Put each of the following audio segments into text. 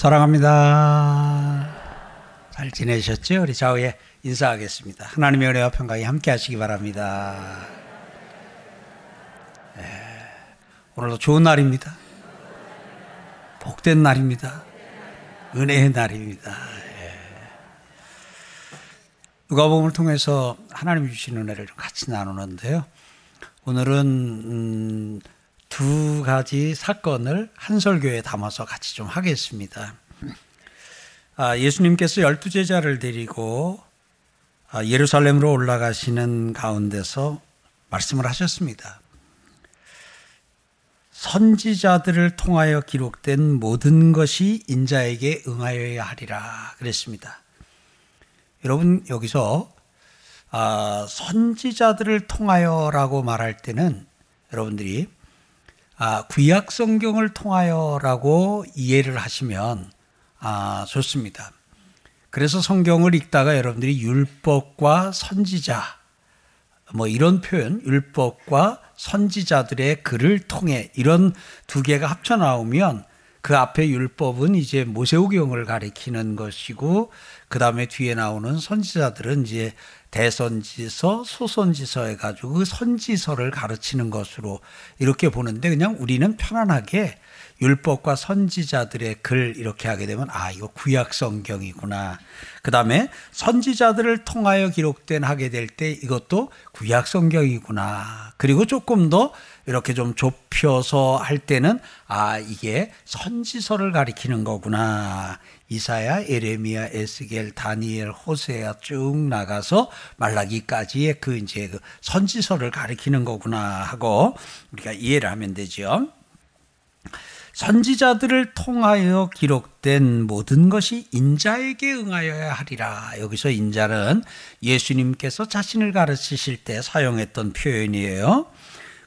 사랑합니다. 잘 지내셨죠? 우리 좌우에 인사하겠습니다. 하나님의 은혜와 평강이 함께 하시기 바랍니다. 네, 오늘도 좋은 날입니다. 복된 날입니다. 은혜의 날입니다. 네. 누가복음을 통해서 하나님 주신 은혜를 같이 나누는데요. 오늘은 음, 두 가지 사건을 한 설교에 담아서 같이 좀 하겠습니다. 아, 예수님께서 열두 제자를 데리고 아, 예루살렘으로 올라가시는 가운데서 말씀을 하셨습니다. 선지자들을 통하여 기록된 모든 것이 인자에게 응하여야 하리라 그랬습니다. 여러분 여기서 아, 선지자들을 통하여라고 말할 때는 여러분들이 아, 구약 성경을 통하여라고 이해를 하시면 아, 좋습니다. 그래서 성경을 읽다가 여러분들이 율법과 선지자 뭐 이런 표현 율법과 선지자들의 글을 통해 이런 두 개가 합쳐 나오면 그 앞에 율법은 이제 모세오경을 가리키는 것이고 그 다음에 뒤에 나오는 선지자들은 이제 대선지서, 소선지서 해가지고 그 선지서를 가르치는 것으로 이렇게 보는데 그냥 우리는 편안하게 율법과 선지자들의 글 이렇게 하게 되면 아 이거 구약 성경이구나. 그 다음에 선지자들을 통하여 기록된 하게 될 때 이것도 구약 성경이구나. 그리고 조금 더 이렇게 좀 좁혀서 할 때는 아 이게 선지서를 가리키는 거구나. 이사야, 에레미야, 에스겔, 다니엘, 호세야 쭉 나가서 말라기까지의 그 이제 그 선지서를 가리키는 거구나 하고 우리가 이해를 하면 되죠. 선지자들을 통하여 기록된 모든 것이 인자에게 응하여야 하리라. 여기서 인자는 예수님께서 자신을 가르치실 때 사용했던 표현이에요.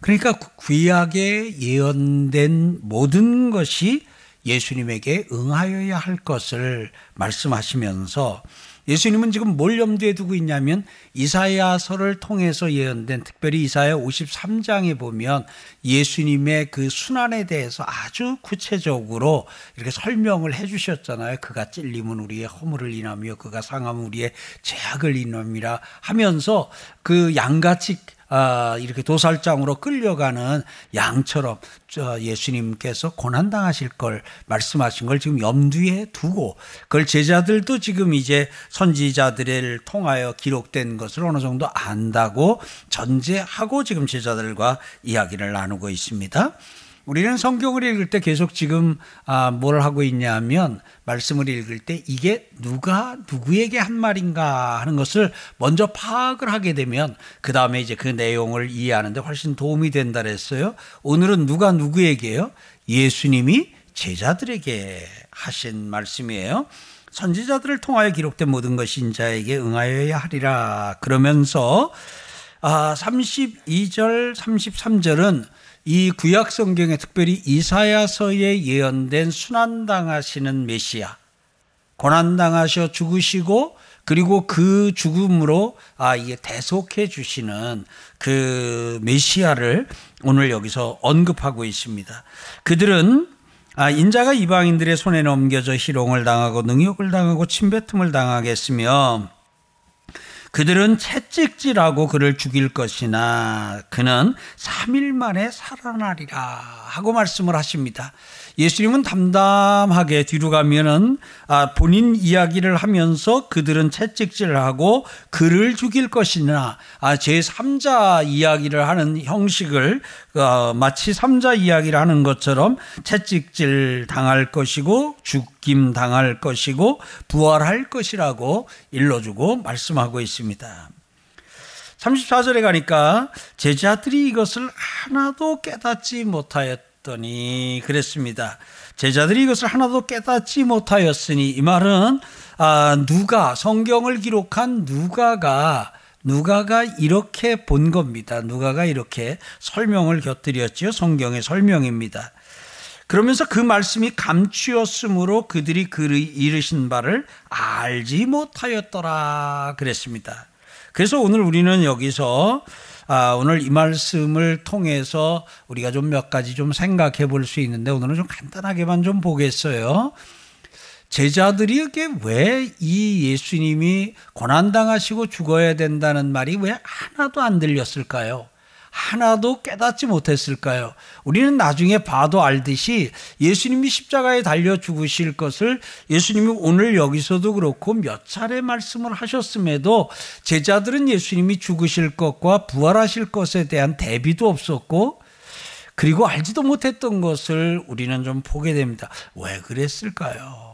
그러니까 구약에 예언된 모든 것이 예수님에게 응하여야 할 것을 말씀하시면서 예수님은 지금 뭘 염두에 두고 있냐면 이사야서를 통해서 예언된 특별히 이사야 53장에 보면 예수님의 그 순환에 대해서 아주 구체적으로 이렇게 설명을 해 주셨잖아요. 그가 찔림은 우리의 허물을 인하며 그가 상함은 우리의 죄악을 인함이라 하면서 그 아, 이렇게 도살장으로 끌려가는 양처럼 예수님께서 고난당하실 걸 말씀하신 걸 지금 염두에 두고 그걸 제자들도 지금 이제 선지자들을 통하여 기록된 것을 어느 정도 안다고 전제하고 지금 제자들과 이야기를 나누고 있습니다. 우리는 성경을 읽을 때 계속 지금 아, 뭘 하고 있냐면 말씀을 읽을 때 이게 누가 누구에게 한 말인가 하는 것을 먼저 파악을 하게 되면 그 다음에 이제 그 내용을 이해하는데 훨씬 도움이 된다 그랬어요. 오늘은 누가 누구에게요? 예수님이 제자들에게 하신 말씀이에요. 선지자들을 통하여 기록된 모든 것이 인자에게 응하여야 하리라. 그러면서 아, 32절, 33절은 이 구약 성경에 특별히 이사야서에 예언된 순환당하시는 메시아, 고난당하셔 죽으시고 그리고 그 죽음으로 아 이게 대속해 주시는 그 메시아를 오늘 여기서 언급하고 있습니다. 그들은 아, 인자가 이방인들의 손에 넘겨져 희롱을 당하고 능욕을 당하고 침뱉음을 당하겠으며 그들은 채찍질하고 그를 죽일 것이나 그는 3일 만에 살아나리라 하고 말씀을 하십니다. 예수님은 담담하게 뒤로 가면은 아, 본인 이야기를 하면서 그들은 채찍질을 하고 그를 죽일 것이나 아, 제 3자 이야기를 하는 형식을 어, 마치 3자 이야기를 하는 것처럼 채찍질 당할 것이고 죽김 당할 것이고 부활할 것이라고 일러주고 말씀하고 있습니다. 34절에 가니까 제자들이 이것을 하나도 깨닫지 못하였 더니 그랬습니다. 제자들이 이것을 하나도 깨닫지 못하였으니 이 말은 아, 누가 성경을 기록한 누가가 누가가 이렇게 본 겁니다. 누가가 이렇게 설명을 곁들였지요. 성경의 설명입니다. 그러면서 그 말씀이 감추었으므로 그들이 그 이르신 바를 알지 못하였더라 그랬습니다. 그래서 오늘 우리는 여기서 아, 오늘 이 말씀을 통해서 우리가 좀 몇 가지 좀 생각해 볼 수 있는데 오늘은 좀 간단하게만 좀 보겠어요. 제자들에게 왜 이 예수님이 고난당하시고 죽어야 된다는 말이 왜 하나도 안 들렸을까요? 하나도 깨닫지 못했을까요? 우리는 나중에 봐도 알듯이 예수님이 십자가에 달려 죽으실 것을 예수님이 오늘 여기서도 그렇고 몇 차례 말씀을 하셨음에도 제자들은 예수님이 죽으실 것과 부활하실 것에 대한 대비도 없었고 그리고 알지도 못했던 것을 우리는 좀 보게 됩니다. 왜 그랬을까요?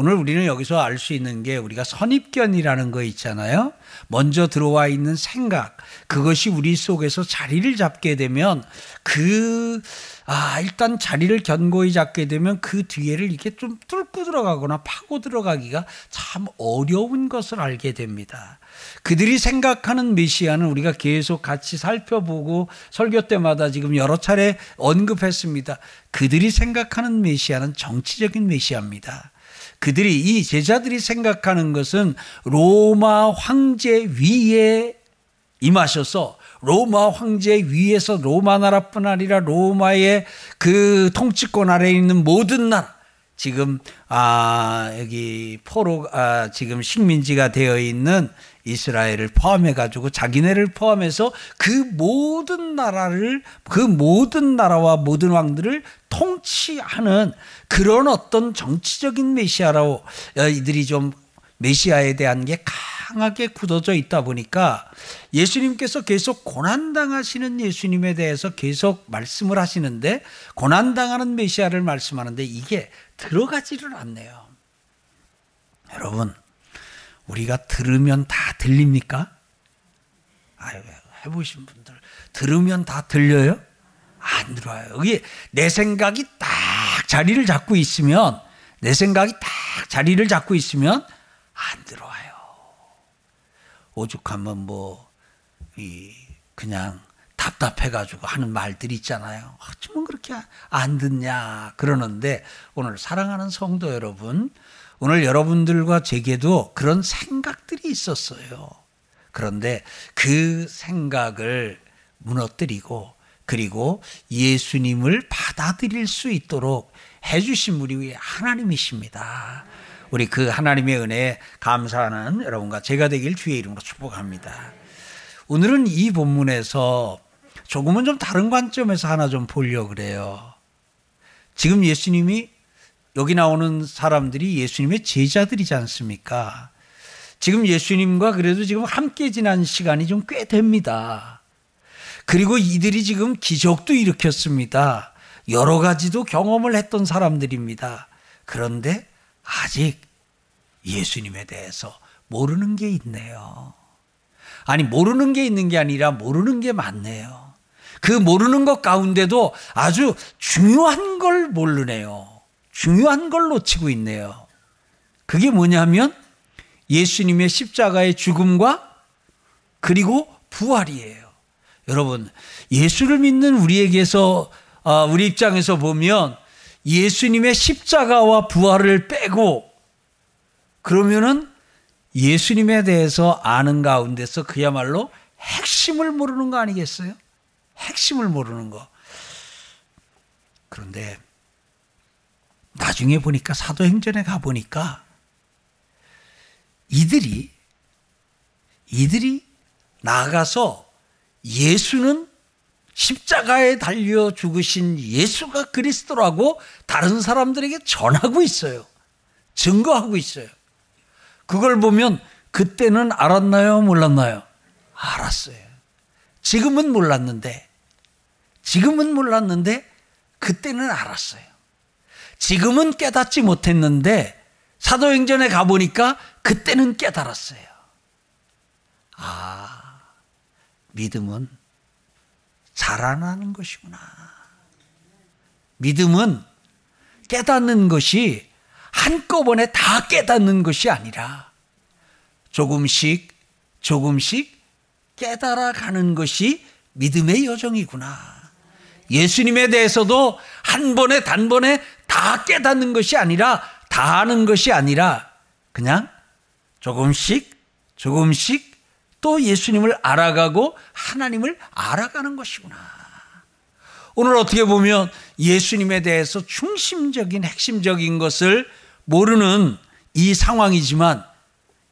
오늘 우리는 여기서 알 수 있는 게 우리가 선입견이라는 거 있잖아요. 먼저 들어와 있는 생각, 그것이 우리 속에서 자리를 잡게 되면 그, 아, 일단 자리를 견고히 잡게 되면 그 뒤에를 이렇게 좀 뚫고 들어가거나 파고 들어가기가 참 어려운 것을 알게 됩니다. 그들이 생각하는 메시아는 우리가 계속 같이 살펴보고 설교 때마다 지금 여러 차례 언급했습니다. 그들이 생각하는 메시아는 정치적인 메시아입니다. 그들이 이 제자들이 생각하는 것은 로마 황제 위에 임하셔서 로마 황제 위에서 로마 나라뿐 아니라 로마의 그 통치권 아래에 있는 모든 나라 지금 아 여기 포로 아 지금 식민지가 되어 있는 이스라엘을 포함해 가지고 자기네를 포함해서 그 모든 나라를 그 모든 나라와 모든 왕들을 통치하는 그런 어떤 정치적인 메시아라고 이들이 좀 메시아에 대한 게 강하게 굳어져 있다 보니까 예수님께서 계속 고난당하시는 예수님에 대해서 계속 말씀을 하시는데 고난당하는 메시아를 말씀하는데 이게 들어가지를 않네요. 여러분, 우리가 들으면 다 들립니까? 아유, 해보신 분들. 들으면 다 들려요? 안 들어요. 여기 내 생각이 딱 자리를 잡고 있으면, 내 생각이 딱 자리를 잡고 있으면 안 들어와요. 오죽하면 뭐, 이, 그냥 답답해가지고 하는 말들이 있잖아요. 어쩌면 그렇게 안 듣냐. 그러는데 오늘 사랑하는 성도 여러분, 오늘 여러분들과 제게도 그런 생각들이 있었어요. 그런데 그 생각을 무너뜨리고 그리고 예수님을 받아들일 수 있도록 해주신 분이 하나님이십니다. 우리 그 하나님의 은혜에 감사하는 여러분과 제가 되길 주의 이름으로 축복합니다. 오늘은 이 본문에서 조금은 좀 다른 관점에서 하나 좀 보려고 그래요. 지금 예수님이 여기 나오는 사람들이 예수님의 제자들이지 않습니까? 지금 예수님과 그래도 지금 함께 지난 시간이 좀 꽤 됩니다. 그리고 이들이 지금 기적도 일으켰습니다. 여러 가지도 경험을 했던 사람들입니다. 그런데 아직 예수님에 대해서 모르는 게 있네요. 아니, 모르는 게 있는 게 아니라 모르는 게 많네요. 그 모르는 것 가운데도 아주 중요한 걸 모르네요. 중요한 걸 놓치고 있네요. 그게 뭐냐면 예수님의 십자가의 죽음과 그리고 부활이에요. 여러분, 예수를 믿는 우리에게서, 아, 우리 입장에서 보면 예수님의 십자가와 부활을 빼고 그러면은 예수님에 대해서 아는 가운데서 그야말로 핵심을 모르는 거 아니겠어요? 핵심을 모르는 거. 그런데 나중에 보니까 사도행전에 가보니까 이들이 이들이 나가서 예수는 십자가에 달려 죽으신 예수가 그리스도라고 다른 사람들에게 전하고 있어요. 증거하고 있어요. 그걸 보면 그때는 알았나요? 몰랐나요? 알았어요. 지금은 몰랐는데, 지금은 몰랐는데, 그때는 알았어요. 지금은 깨닫지 못했는데 사도행전에 가보니까 그때는 깨달았어요. 아, 믿음은 자라나는 것이구나. 믿음은 깨닫는 것이 한꺼번에 다 깨닫는 것이 아니라 조금씩 조금씩 깨달아 가는 것이 믿음의 여정이구나. 예수님에 대해서도 한 번에 단번에 다 깨닫는 것이 아니라 다 아는 것이 아니라 그냥 조금씩 조금씩 또 예수님을 알아가고 하나님을 알아가는 것이구나. 오늘 어떻게 보면 예수님에 대해서 중심적인 핵심적인 것을 모르는 이 상황이지만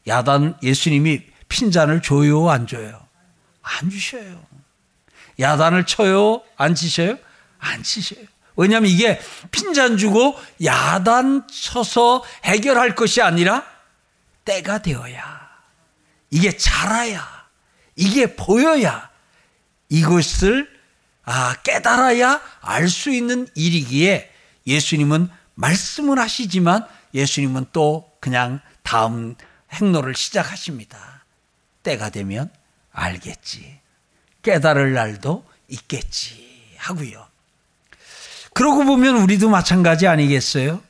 야단 예수님이 핀잔을 줘요, 안 줘요? 안 주셔요. 야단을 쳐요, 안 치셔요? 안 치셔요. 왜냐하면 이게 핀잔 주고 야단 쳐서 해결할 것이 아니라 때가 되어야 이게 자라야 이게 보여야 이것을 아, 깨달아야 알 수 있는 일이기에 예수님은 말씀을 하시지만 예수님은 또 그냥 다음 행로를 시작하십니다. 때가 되면 알겠지. 깨달을 날도 있겠지. 하고요. 그러고 보면 우리도 마찬가지 아니겠어요?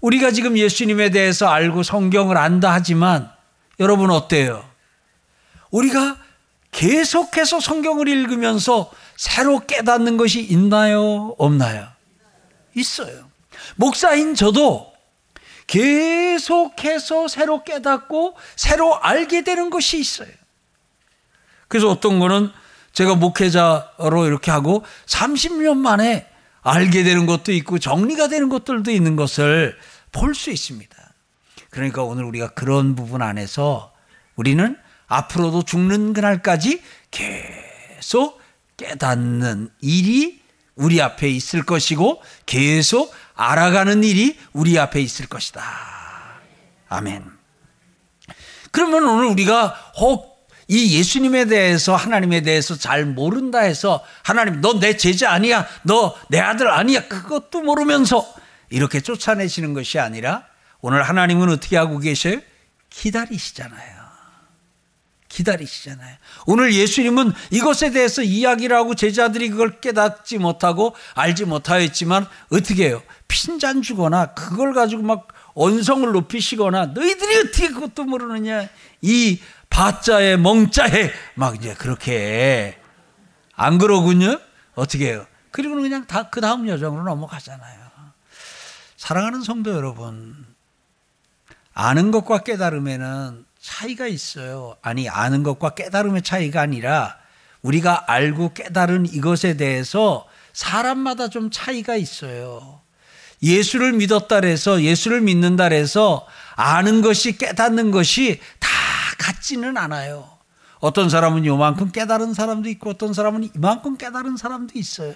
우리가 지금 예수님에 대해서 알고 성경을 안다 하지만 여러분 어때요? 우리가 계속해서 성경을 읽으면서 새로 깨닫는 것이 있나요? 없나요? 있어요. 목사인 저도 계속해서 새로 깨닫고 새로 알게 되는 것이 있어요. 그래서 어떤 거는 제가 목회자로 이렇게 하고 30년 만에 알게 되는 것도 있고 정리가 되는 것들도 있는 것을 볼 수 있습니다. 그러니까 오늘 우리가 그런 부분 안에서 우리는 앞으로도 죽는 그날까지 계속 깨닫는 일이 우리 앞에 있을 것이고 계속 알아가는 일이 우리 앞에 있을 것이다. 아멘. 그러면 오늘 우리가 혹 이 예수님에 대해서 하나님에 대해서 잘 모른다 해서 하나님 너 내 제자 아니야 너 내 아들 아니야 그것도 모르면서 이렇게 쫓아내시는 것이 아니라 오늘 하나님은 어떻게 하고 계셔요? 기다리시잖아요. 기다리시잖아요. 오늘 예수님은 이것에 대해서 이야기를 하고 제자들이 그걸 깨닫지 못하고 알지 못하였지만 어떻게 해요? 핀잔 주거나 그걸 가지고 막 언성을 높이시거나 너희들이 어떻게 그것도 모르느냐 이 바자에 멍자에 막 이제 그렇게 안 그러군요. 어떻게 해요? 그리고는 그냥 다 그 다음 여정으로 넘어가잖아요. 사랑하는 성도 여러분, 아는 것과 깨달음에는 차이가 있어요. 아니, 아는 것과 깨달음의 차이가 아니라 우리가 알고 깨달은 이것에 대해서 사람마다 좀 차이가 있어요. 예수를 믿었다 해서 예수를 믿는다 해서 아는 것이 깨닫는 것이 다 같지는 않아요. 어떤 사람은 요만큼 깨달은 사람도 있고 어떤 사람은 이만큼 깨달은 사람도 있어요.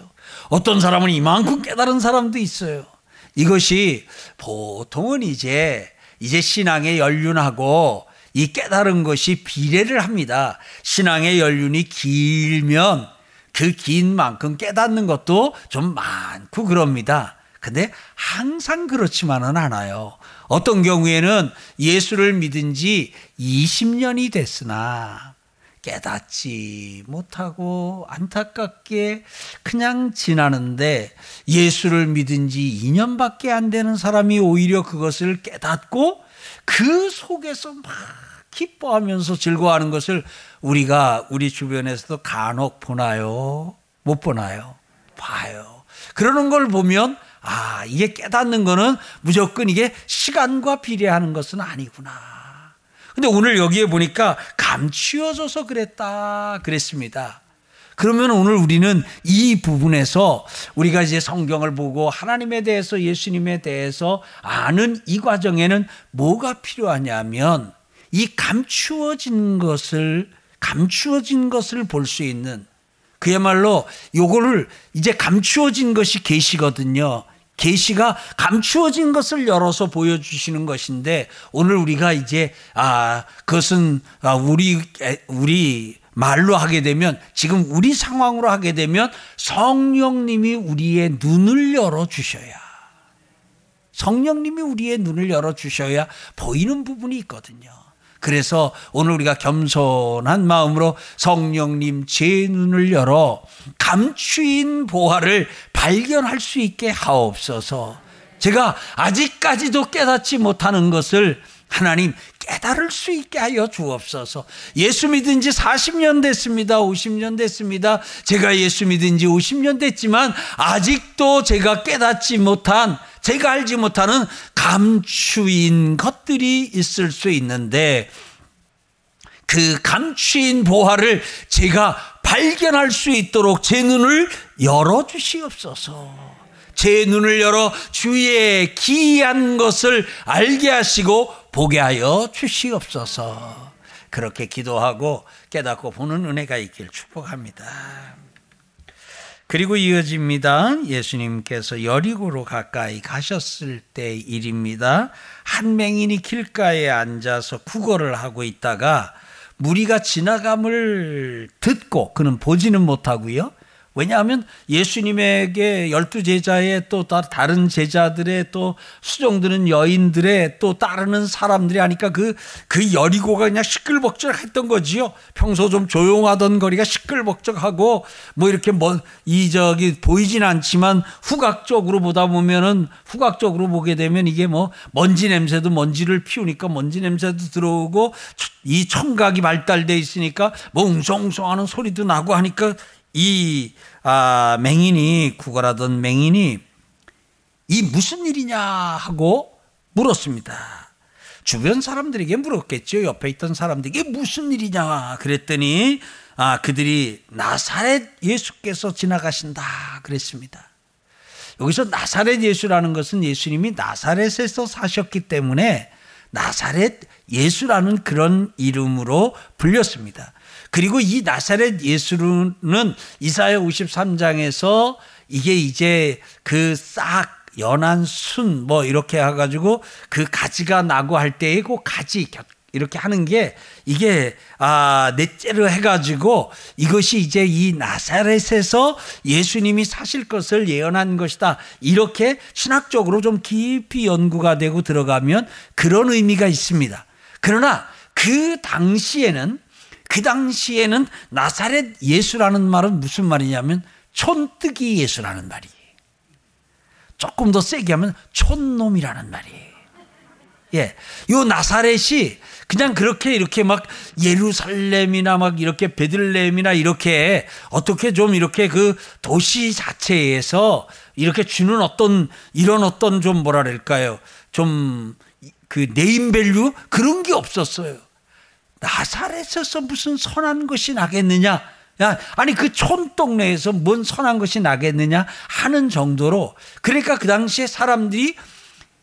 어떤 사람은 이만큼 깨달은 사람도 있어요. 이것이 보통은 이제 이제 신앙의 연륜하고 이 깨달은 것이 비례를 합니다. 신앙의 연륜이 길면 그 긴 만큼 깨닫는 것도 좀 많고 그럽니다. 근데 항상 그렇지만은 않아요. 어떤 경우에는 예수를 믿은 지 20년이 됐으나 깨닫지 못하고 안타깝게 그냥 지나는데 예수를 믿은 지 2년밖에 안 되는 사람이 오히려 그것을 깨닫고 그 속에서 막 기뻐하면서 즐거워하는 것을 우리가 우리 주변에서도 간혹 보나요? 못 보나요? 봐요. 그러는 걸 보면 아, 이게 깨닫는 거는 무조건 이게 시간과 비례하는 것은 아니구나. 근데 오늘 여기에 보니까 감추어져서 그랬다 그랬습니다. 그러면 오늘 우리는 이 부분에서 우리가 이제 성경을 보고 하나님에 대해서 예수님에 대해서 아는 이 과정에는 뭐가 필요하냐면 이 감추어진 것을 감추어진 것을 볼 수 있는 그야말로 요거를 이제 감추어진 것이 계시거든요. 계시가 감추어진 것을 열어서 보여주시는 것인데 오늘 우리가 이제 아 그것은 아, 우리 우리 말로 하게 되면 지금 우리 상황으로 하게 되면 성령님이 우리의 눈을 열어 주셔야 성령님이 우리의 눈을 열어 주셔야 보이는 부분이 있거든요. 그래서 오늘 우리가 겸손한 마음으로 성령님 제 눈을 열어 감추인 보화를 발견할 수 있게 하옵소서. 제가 아직까지도 깨닫지 못하는 것을 하나님 깨달을 수 있게 하여 주옵소서. 예수 믿은 지 40년 됐습니다. 50년 됐습니다. 제가 예수 믿은 지 50년 됐지만 아직도 제가 깨닫지 못한 제가 알지 못하는 감추인 것들이 있을 수 있는데 그 감추인 보화를 제가 발견할 수 있도록 제 눈을 열어 주시옵소서. 제 눈을 열어 주의 기이한 것을 알게 하시고 보게 하여 주시옵소서. 그렇게 기도하고 깨닫고 보는 은혜가 있길 축복합니다. 그리고 이어집니다. 예수님께서 여리고로 가까이 가셨을 때 일입니다. 한 맹인이 길가에 앉아서 구걸을 하고 있다가 무리가 지나감을 듣고 그는 보지는 못하고요. 왜냐하면 예수님에게 열두 제자의 또 다른 제자들의 또 수종드는 여인들의 또 따르는 사람들이 하니까 그, 그 여리고가 그냥 시끌벅적 했던 거지요. 평소 좀 조용하던 거리가 시끌벅적하고 뭐 이렇게 뭐, 이 저기 보이진 않지만 후각적으로 보다 보면은 후각적으로 보게 되면 이게 뭐 먼지 냄새도 먼지를 피우니까 먼지 냄새도 들어오고 이 청각이 발달돼 있으니까 뭐 웅성웅성 하는 소리도 나고 하니까 이 아, 맹인이 구걸하던 맹인이 이 무슨 일이냐 하고 물었습니다. 주변 사람들에게 물었겠죠. 옆에 있던 사람들에게 무슨 일이냐 그랬더니 아, 그들이 나사렛 예수께서 지나가신다 그랬습니다. 여기서 나사렛 예수라는 것은 예수님이 나사렛에서 사셨기 때문에 나사렛 예수라는 그런 이름으로 불렸습니다. 그리고 이 나사렛 예수는 이사야 53장에서 이게 이제 그 싹 연한 순 뭐 이렇게 해가지고 그 가지가 나고 할 때에 그 가지 이렇게 하는 게 이게 아 넷째로 해가지고 이것이 이제 이 나사렛에서 예수님이 사실 것을 예언한 것이다 이렇게 신학적으로 좀 깊이 연구가 되고 들어가면 그런 의미가 있습니다. 그러나 그 당시에는 그 당시에는 나사렛 예수라는 말은 무슨 말이냐면 촌뜨기 예수라는 말이에요. 조금 더 세게 하면 촌놈이라는 말이에요. 예. 요 나사렛이 그냥 그렇게 이렇게 막 예루살렘이나 막 이렇게 베들레헴이나 이렇게 어떻게 좀 이렇게 그 도시 자체에서 이렇게 주는 어떤 이런 어떤 좀 뭐랄까요. 좀 그 네임밸류 그런 게 없었어요. 나사렛에서 무슨 선한 것이 나겠느냐? 야, 아니 그 촌동네에서 뭔 선한 것이 나겠느냐 하는 정도로 그러니까 그 당시에 사람들이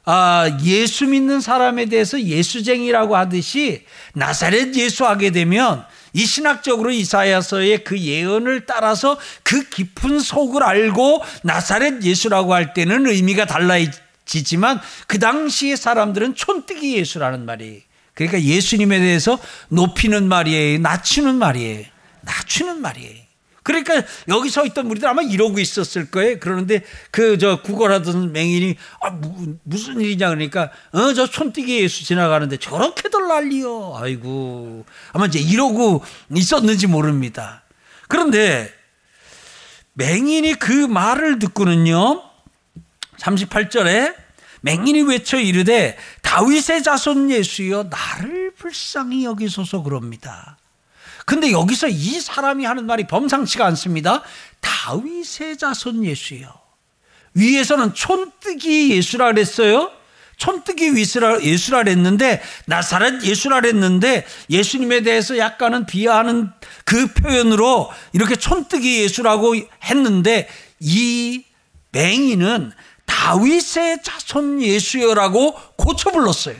아, 예수 믿는 사람에 대해서 예수쟁이라고 하듯이 나사렛 예수하게 되면 이 신학적으로 이사야서의 그 예언을 따라서 그 깊은 속을 알고 나사렛 예수라고 할 때는 의미가 달라지지만 그 당시의 사람들은 촌뜨기 예수라는 말이 그러니까 예수님에 대해서 높이는 말이에요. 낮추는 말이에요. 낮추는 말이에요. 그러니까 여기 서 있던 우리들 아마 이러고 있었을 거예요. 그러는데 그 저 구걸하던 맹인이 아 무, 무슨 일이냐 그러니까 어저 촌뜨기 예수 지나가는데 저렇게들 난리요. 아이고 아마 이제 이러고 있었는지 모릅니다. 그런데 맹인이 그 말을 듣고는요. 38절에 맹인이 외쳐 이르되 다윗의 자손 예수여 나를 불쌍히 여기소서 그럽니다. 근데 여기서 이 사람이 하는 말이 범상치가 않습니다. 다윗의 자손 예수요. 위에서는 촌뜨기 예수라 그랬어요. 촌뜨기 예수라 그랬는데 나사렛 예수라 그랬는데 예수님에 대해서 약간은 비하하는 그 표현으로 이렇게 촌뜨기 예수라고 했는데 이 맹인은 다윗의 자손 예수여라고 고쳐 불렀어요.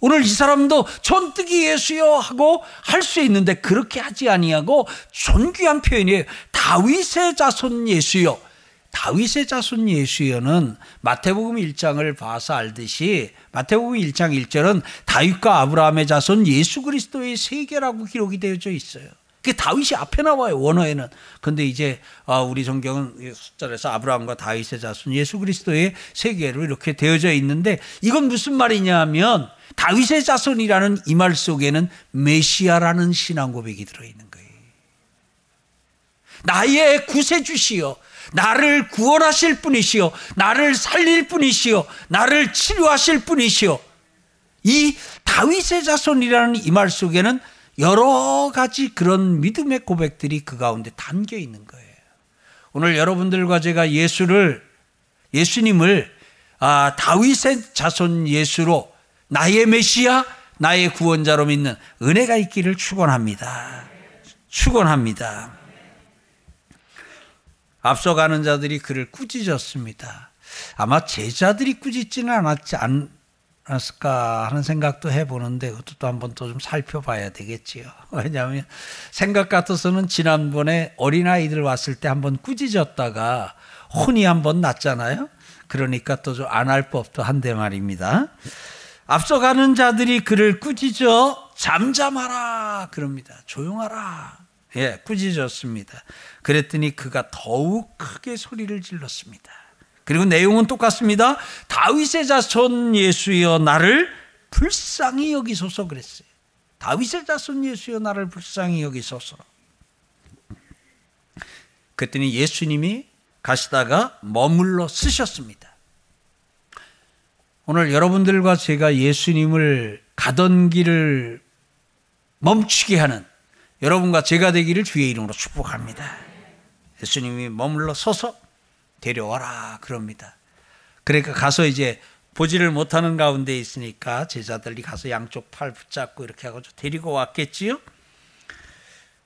오늘 이 사람도 촌뜨기 예수여 하고 할 수 있는데 그렇게 하지 아니하고 존귀한 표현이에요. 다윗의 자손 예수여. 다윗의 자손 예수여는 마태복음 1장을 봐서 알듯이 마태복음 1장 1절은 다윗과 아브라함의 자손 예수 그리스도의 세계라고 기록이 되어져 있어요. 그 다윗이 앞에 나와요 원어에는. 근데 이제 아, 우리 성경은 숫자에서 아브라함과 다윗의 자손 예수 그리스도의 세계로 이렇게 되어져 있는데 이건 무슨 말이냐면 다윗의 자손이라는 이 말 속에는 메시아라는 신앙 고백이 들어 있는 거예요. 나의 구세주시여 나를 구원하실 분이시여 나를 살릴 분이시여 나를 치료하실 분이시여 이 다윗의 자손이라는 이 말 속에는 여러 가지 그런 믿음의 고백들이 그 가운데 담겨 있는 거예요. 오늘 여러분들과 제가 예수를 예수님을 아, 다윗의 자손 예수로 나의 메시아, 나의 구원자로 믿는 은혜가 있기를 축원합니다. 축원합니다. 앞서가는 자들이 그를 꾸짖었습니다. 아마 제자들이 꾸짖지는 않았지 않 았을까 하는 생각도 해보는데 그것도 또 한번 또 좀 살펴봐야 되겠지요. 왜냐하면 생각 같아서는 지난번에 어린아이들 왔을 때 한번 꾸짖었다가 혼이 한번 났잖아요. 그러니까 또 좀 안 할 법도 한데 말입니다. 앞서가는 자들이 그를 꾸짖어 잠잠하라 그럽니다. 조용하라. 예, 꾸짖었습니다. 그랬더니 그가 더욱 크게 소리를 질렀습니다. 그리고 내용은 똑같습니다. 다윗의 자손 예수여 나를 불쌍히 여기소서 그랬어요. 다윗의 자손 예수여 나를 불쌍히 여기소서. 그랬더니 예수님이 가시다가 머물러 쓰셨습니다. 오늘 여러분들과 제가 예수님을 가던 길을 멈추게 하는 여러분과 제가 되기를 주의 이름으로 축복합니다. 예수님이 머물러 서서 데려와라 그럽니다. 그러니까 가서 이제 보지를 못하는 가운데 있으니까 제자들이 가서 양쪽 팔 붙잡고 이렇게 하고 데리고 왔겠지요.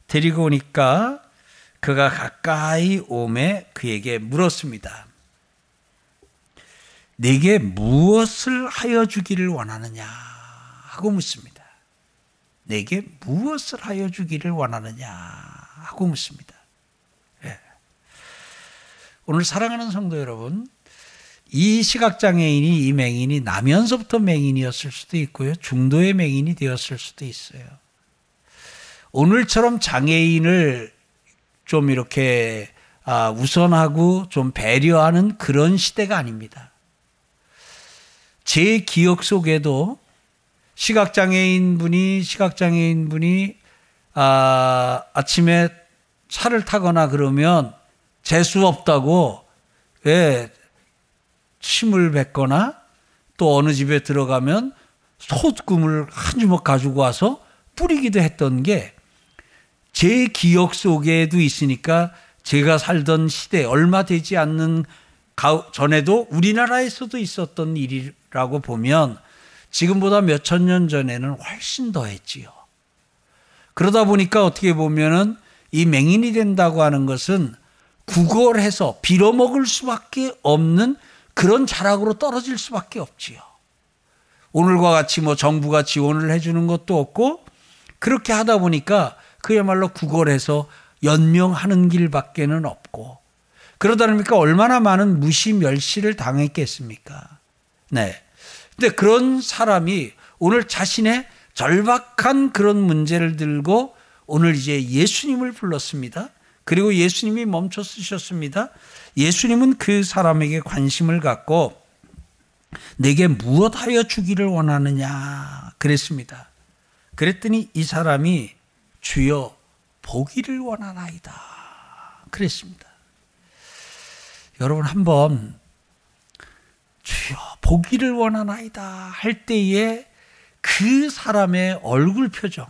데리고 오니까 그가 가까이 오매 그에게 물었습니다. 내게 무엇을 하여 주기를 원하느냐 하고 묻습니다. 내게 무엇을 하여 주기를 원하느냐 하고 묻습니다. 예. 오늘 사랑하는 성도 여러분, 이 시각장애인이 이 맹인이 나면서부터 맹인이었을 수도 있고요. 중도의 맹인이 되었을 수도 있어요. 오늘처럼 장애인을 좀 이렇게 아, 우선하고 좀 배려하는 그런 시대가 아닙니다. 제 기억 속에도 시각장애인 분이 시각장애인 분이 아, 아침에 차를 타거나 그러면 재수 없다고 예, 침을 뱉거나 또 어느 집에 들어가면 소금을 한 주먹 가지고 와서 뿌리기도 했던 게 제 기억 속에도 있으니까 제가 살던 시대 얼마 되지 않는 전에도 우리나라에서도 있었던 일이 라고 보면 지금보다 몇 천 년 전에는 훨씬 더 했지요. 그러다 보니까 어떻게 보면은 이 맹인이 된다고 하는 것은 구걸해서 빌어먹을 수밖에 없는 그런 자락으로 떨어질 수밖에 없지요. 오늘과 같이 뭐 정부가 지원을 해주는 것도 없고 그렇게 하다 보니까 그야말로 구걸해서 연명하는 길밖에는 없고 그러다 보니까 얼마나 많은 무시 멸시를 당했겠습니까? 네. 근데 그런 사람이 오늘 자신의 절박한 그런 문제를 들고 오늘 이제 예수님을 불렀습니다. 그리고 예수님이 멈춰 쓰셨습니다. 예수님은 그 사람에게 관심을 갖고 내게 무엇하여 주기를 원하느냐 그랬습니다. 그랬더니 이 사람이 주여 보기를 원하나이다 그랬습니다. 여러분 한번 주여 보기를 원하나이다 할 때에 그 사람의 얼굴 표정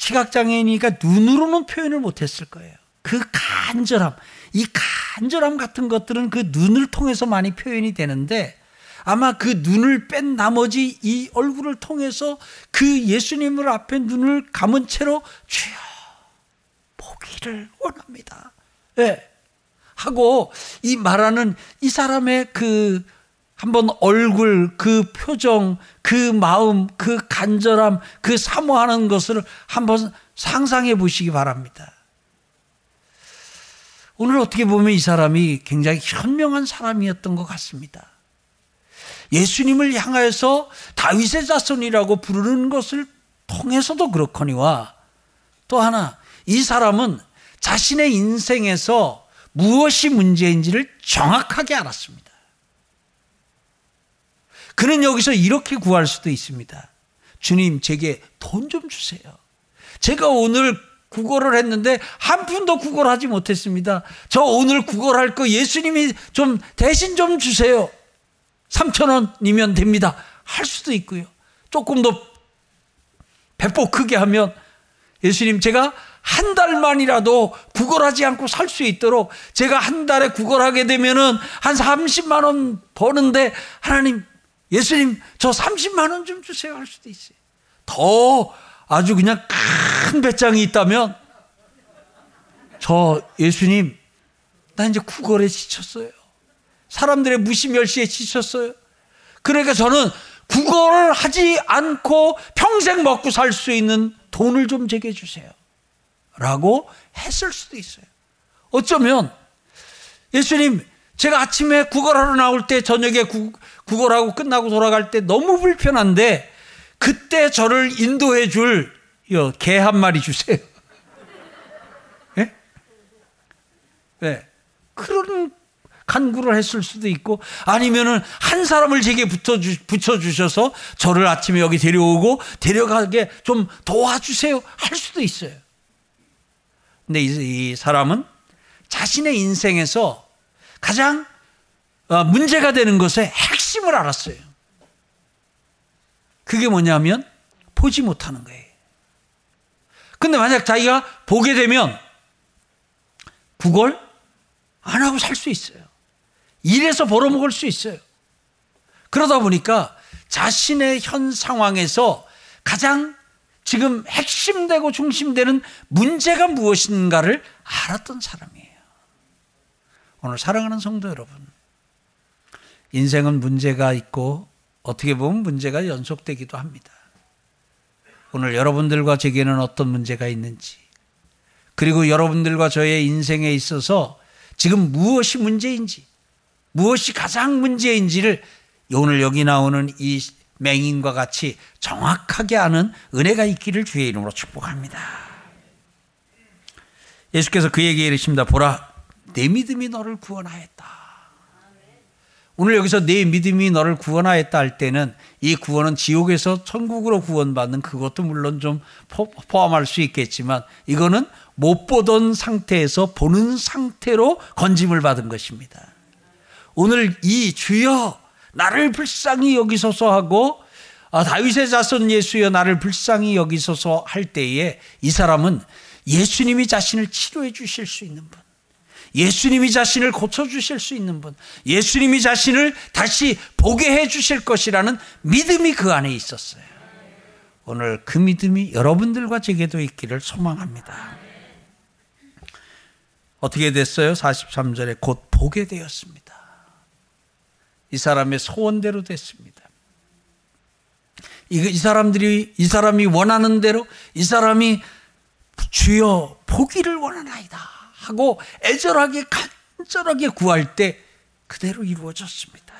시각장애인이니까 눈으로는 표현을 못했을 거예요. 그 간절함, 이 간절함 같은 것들은 그 눈을 통해서 많이 표현이 되는데 아마 그 눈을 뺀 나머지 이 얼굴을 통해서 그 예수님을 앞에 눈을 감은 채로 주여 보기를 원합니다. 네. 하고 이 말하는 이 사람의 그 한번 얼굴, 그 표정, 그 마음, 그 간절함, 그 사모하는 것을 한번 상상해 보시기 바랍니다. 오늘 어떻게 보면 이 사람이 굉장히 현명한 사람이었던 것 같습니다. 예수님을 향하여서 다윗의 자손이라고 부르는 것을 통해서도 그렇거니와 또 하나 이 사람은 자신의 인생에서 무엇이 문제인지를 정확하게 알았습니다. 그는 여기서 이렇게 구할 수도 있습니다. 주님, 제게 돈 좀 주세요. 제가 오늘 구걸을 했는데 한 푼도 구걸하지 못했습니다. 저 오늘 구걸할 거 예수님이 좀 대신 좀 주세요. 3천 원이면 됩니다. 할 수도 있고요. 조금 더 배포 크게 하면 예수님 제가 한 달만이라도 구걸하지 않고 살 수 있도록 제가 한 달에 구걸하게 되면은 한 30만 원 버는데 하나님 예수님 저 30만 원 좀 주세요 할 수도 있어요. 더 아주 그냥 큰 배짱이 있다면 저 예수님 나 이제 구걸에 지쳤어요. 사람들의 무시멸시에 지쳤어요. 그러니까 저는 구걸을 하지 않고 평생 먹고 살 수 있는 돈을 좀 제게 주세요. 라고 했을 수도 있어요. 어쩌면 예수님 제가 아침에 구걸하러 나올 때 저녁에 구, 구걸하고 끝나고 돌아갈 때 너무 불편한데 그때 저를 인도해 줄 개 한 마리 주세요. 예? 네. 그런 간구를 했을 수도 있고 아니면은 한 사람을 제게 붙여, 주, 붙여 주셔서 저를 아침에 여기 데려오고 데려가게 좀 도와주세요 할 수도 있어요. 근데 이, 이 사람은 자신의 인생에서 가장 어, 문제가 되는 것의 핵심을 알았어요. 그게 뭐냐면 보지 못하는 거예요. 근데 만약 자기가 보게 되면 그걸 안 하고 살 수 있어요. 일해서 벌어먹을 수 있어요. 그러다 보니까 자신의 현 상황에서 가장 지금 핵심되고 중심되는 문제가 무엇인가를 알았던 사람이에요. 오늘 사랑하는 성도 여러분, 인생은 문제가 있고 어떻게 보면 문제가 연속되기도 합니다. 오늘 여러분들과 제게는 어떤 문제가 있는지, 그리고 여러분들과 저의 인생에 있어서 지금 무엇이 문제인지, 무엇이 가장 문제인지를 오늘 여기 나오는 이 맹인과 같이 정확하게 아는 은혜가 있기를 주의 이름으로 축복합니다. 예수께서 그에게 이르십니다. 보라, 내 믿음이 너를 구원하였다. 오늘 여기서 내 믿음이 너를 구원하였다 할 때는 이 구원은 지옥에서 천국으로 구원받는 그것도 물론 좀 포함할 수 있겠지만 이거는 못 보던 상태에서 보는 상태로 건짐을 받은 것입니다. 오늘 이 주여 나를 불쌍히 여기소서 하고 아, 다윗의 자손 예수여 나를 불쌍히 여기소서 할 때에 이 사람은 예수님이 자신을 치료해 주실 수 있는 분. 예수님이 자신을 고쳐주실 수 있는 분, 예수님이 자신을 다시 보게 해 주실 것이라는 믿음이 그 안에 있었어요. 오늘 그 믿음이 여러분들과 제게도 있기를 소망합니다. 어떻게 됐어요? 43절에 곧 보게 되었습니다. 이 사람의 소원대로 됐습니다. 이, 사람들이, 이 사람이 원하는 대로, 이 사람이 주여 보기를 원하나이다. 하고 애절하게 간절하게 구할 때 그대로 이루어졌습니다.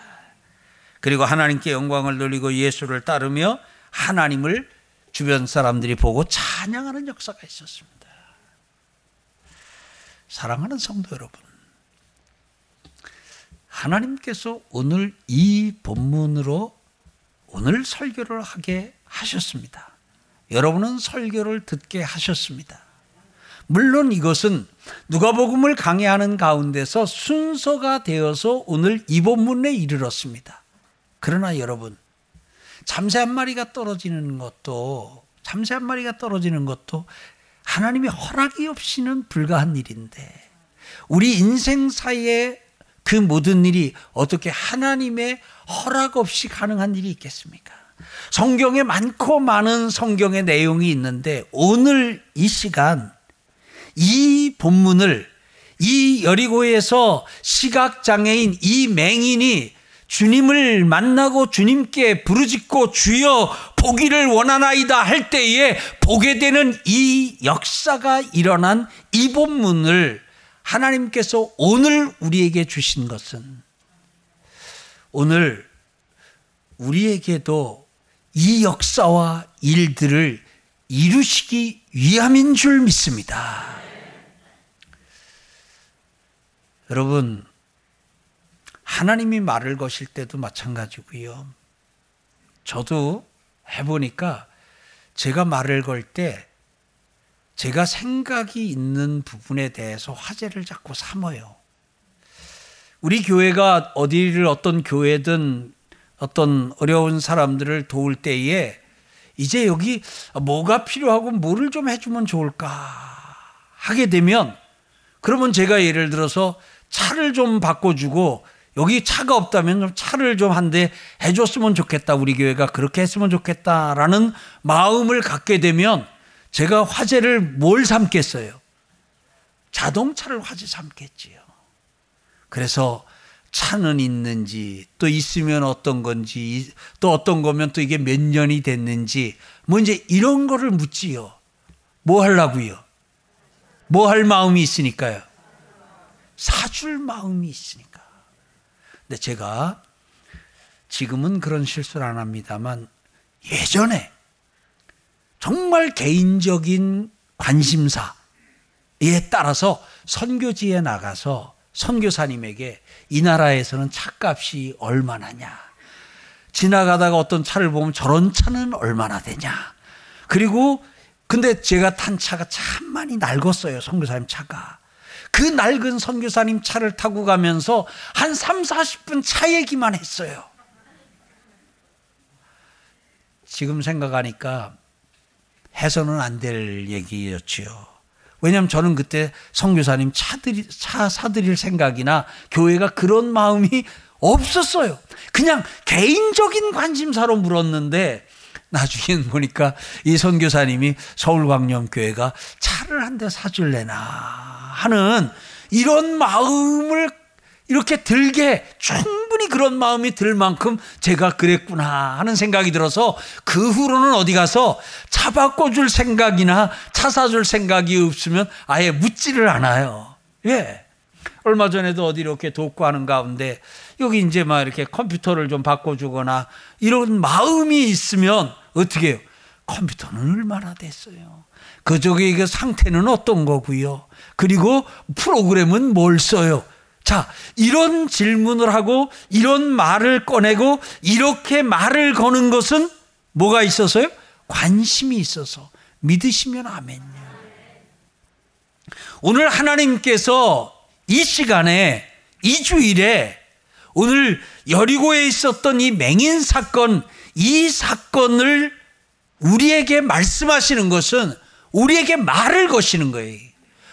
그리고 하나님께 영광을 돌리고 예수를 따르며 하나님을 주변 사람들이 보고 찬양하는 역사가 있었습니다. 사랑하는 성도 여러분, 하나님께서 오늘 이 본문으로 오늘 설교를 하게 하셨습니다. 여러분은 설교를 듣게 하셨습니다. 물론 이것은 누가복음을 강의하는 가운데서 순서가 되어서 오늘 이 본문에 이르렀습니다. 그러나 여러분, 잠새 한 마리가 떨어지는 것도 잠새 한 마리가 떨어지는 것도 하나님의 허락이 없이는 불가한 일인데 우리 인생사에 그 모든 일이 어떻게 하나님의 허락 없이 가능한 일이 있겠습니까? 성경에 많고 많은 성경의 내용이 있는데 오늘 이 시간 이 본문을 이 여리고에서 시각장애인 이 맹인이 주님을 만나고 주님께 부르짖고 주여 보기를 원하나이다 할 때에 보게 되는 이 역사가 일어난 이 본문을 하나님께서 오늘 우리에게 주신 것은 오늘 우리에게도 이 역사와 일들을 이루시기 위함인 줄 믿습니다. 여러분, 하나님이 말을 거실 때도 마찬가지고요. 저도 해보니까 제가 말을 걸 때 제가 생각이 있는 부분에 대해서 화제를 자꾸 삼어요. 우리 교회가 어디를 어떤 교회든 어떤 어려운 사람들을 도울 때에 이제 여기 뭐가 필요하고 뭐를 좀 해주면 좋을까 하게 되면 그러면 제가 예를 들어서 차를 좀 바꿔주고 여기 차가 없다면 차를 좀 한 대 해줬으면 좋겠다. 우리 교회가 그렇게 했으면 좋겠다라는 마음을 갖게 되면 제가 화제를 뭘 삼겠어요? 자동차를 화제 삼겠지요. 그래서 차는 있는지 또 있으면 어떤 건지 또 어떤 거면 또 이게 몇 년이 됐는지 뭐 이제 이런 거를 묻지요. 뭐 하려고요? 뭐 할 마음이 있으니까요. 사줄 마음이 있으니까. 근데 제가 지금은 그런 실수를 안 합니다만 예전에 정말 개인적인 관심사에 따라서 선교지에 나가서 선교사님에게 이 나라에서는 차값이 얼마나냐. 지나가다가 어떤 차를 보면 저런 차는 얼마나 되냐. 그리고 근데 제가 탄 차가 참 많이 낡았어요. 선교사님 차가. 그 낡은 선교사님 차를 타고 가면서 한 3, 40분 차 얘기만 했어요. 지금 생각하니까 해서는 안 될 얘기였지요. 왜냐하면 저는 그때 성교사님 차들이, 차 사드릴 생각이나 교회가 그런 마음이 없었어요. 그냥 개인적인 관심사로 물었는데 나중에 보니까 이 선교사님이 서울광염교회가 차를 한 대 사줄래나 하는 이런 마음을 이렇게 들게 충 분히 그런 마음이 들 만큼 제가 그랬구나 하는 생각이 들어서 그 후로는 어디 가서 차 바꿔줄 생각이나 차 사줄 생각이 없으면 아예 묻지를 않아요. 예. 얼마 전에도 어디 이렇게 돕고 하는 가운데 여기 이제 막 이렇게 컴퓨터를 좀 바꿔주거나 이런 마음이 있으면 어떻게 해요? 컴퓨터는 얼마나 됐어요? 그쪽의 그 상태는 어떤 거고요? 그리고 프로그램은 뭘 써요? 자, 이런 질문을 하고 이런 말을 꺼내고 이렇게 말을 거는 것은 뭐가 있어서요? 관심이 있어서 믿으시면 아멘요. 오늘 하나님께서 이 시간에 이 주일에 오늘 여리고에 있었던 이 맹인 사건 이 사건을 우리에게 말씀하시는 것은 우리에게 말을 거시는 거예요.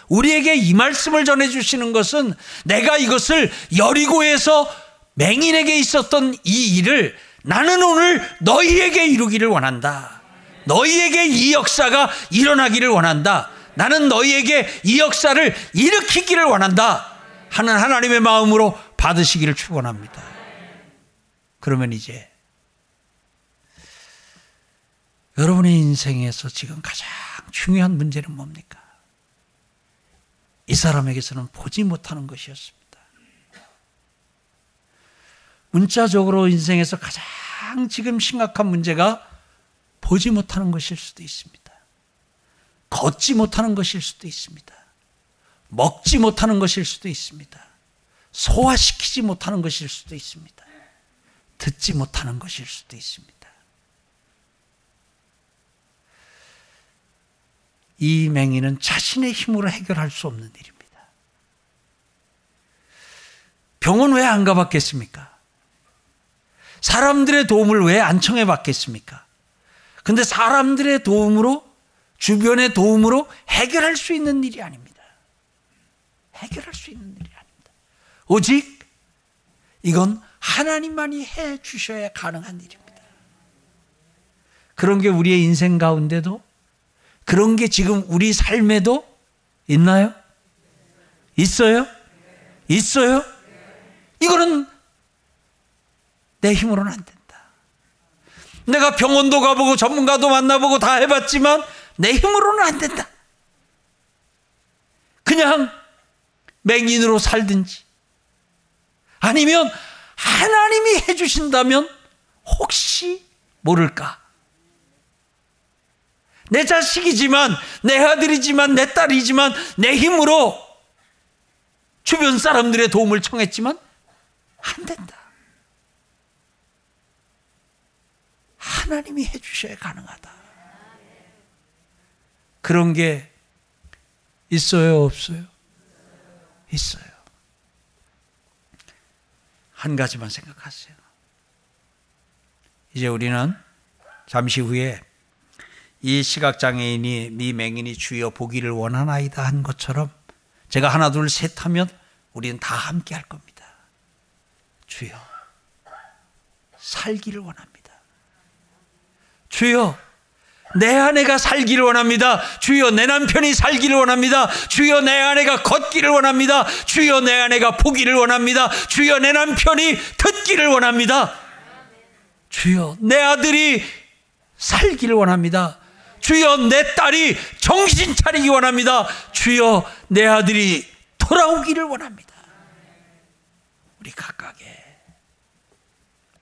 우리에게 이 말씀을 전해주시는 것은 내가 이것을 여리고에서 맹인에게 있었던 이 일을 나는 오늘 너희에게 이루기를 원한다. 너희에게 이 역사가 일어나기를 원한다. 나는 너희에게 이 역사를 일으키기를 원한다. 하는 하나님의 마음으로 받으시기를 축원합니다. 그러면 이제 여러분의 인생에서 지금 가장 중요한 문제는 뭡니까? 이 사람에게서는 보지 못하는 것이었습니다. 문자적으로 인생에서 가장 지금 심각한 문제가 보지 못하는 것일 수도 있습니다. 걷지 못하는 것일 수도 있습니다. 먹지 못하는 것일 수도 있습니다. 소화시키지 못하는 것일 수도 있습니다. 듣지 못하는 것일 수도 있습니다. 이 맹인은 자신의 힘으로 해결할 수 없는 일입니다. 병원 왜 안 가봤겠습니까? 사람들의 도움을 왜 안 청해 봤겠습니까? 근데 사람들의 도움으로, 주변의 도움으로 해결할 수 있는 일이 아닙니다. 해결할 수 있는 일이 아닙니다. 오직 이건 하나님만이 해 주셔야 가능한 일입니다. 그런 게 우리의 인생 가운데도 그런 게 지금 우리 삶에도 있나요? 있어요? 있어요? 이거는 내 힘으로는 안 된다. 내가 병원도 가보고 전문가도 만나보고 다 해봤지만 내 힘으로는 안 된다. 그냥 맹인으로 살든지 아니면 하나님이 해주신다면 혹시 모를까 내 자식이지만, 내 아들이지만, 내 딸이지만, 내 힘으로 주변 사람들의 도움을 청했지만, 안 된다. 하나님이 해주셔야 가능하다. 그런 게 있어요, 없어요? 있어요. 한 가지만 생각하세요. 이제 우리는 잠시 후에 이 시각장애인이 미 맹인이 주여 보기를 원하나이다 한 것처럼 제가 하나 둘 셋 하면 우리는 다 함께 할 겁니다. 주여 살기를 원합니다. 주여 내 아내가 살기를 원합니다. 주여 내 남편이 살기를 원합니다. 주여 내 아내가 걷기를 원합니다. 주여 내 아내가 보기를 원합니다. 주여 내 남편이 듣기를 원합니다. 주여 내 아들이 살기를 원합니다. 주여 내 딸이 정신 차리기 원합니다. 주여 내 아들이 돌아오기를 원합니다. 우리 각각의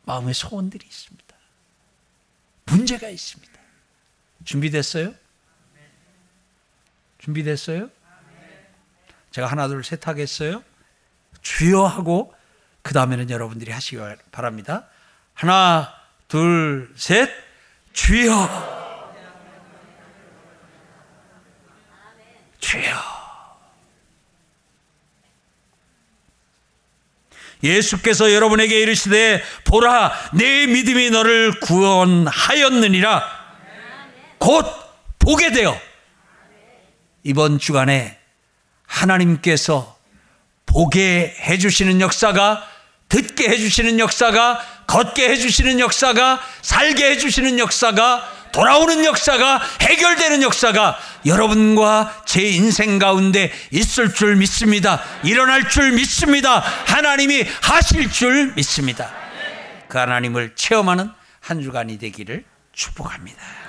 마음의 소원들이 있습니다. 문제가 있습니다. 준비됐어요? 준비됐어요? 제가 하나 둘 셋 하겠어요? 주여 하고 그 다음에는 여러분들이 하시기 바랍니다. 하나 둘 셋 주여 예수께서 여러분에게 이르시되 보라 내 믿음이 너를 구원하였느니라. 곧 보게 되어. 이번 주간에 하나님께서 보게 해주시는 역사가 듣게 해주시는 역사가 걷게 해주시는 역사가 살게 해주시는 역사가 돌아오는 역사가 해결되는 역사가 여러분과 제 인생 가운데 있을 줄 믿습니다. 일어날 줄 믿습니다. 하나님이 하실 줄 믿습니다. 그 하나님을 체험하는 한 주간이 되기를 축복합니다.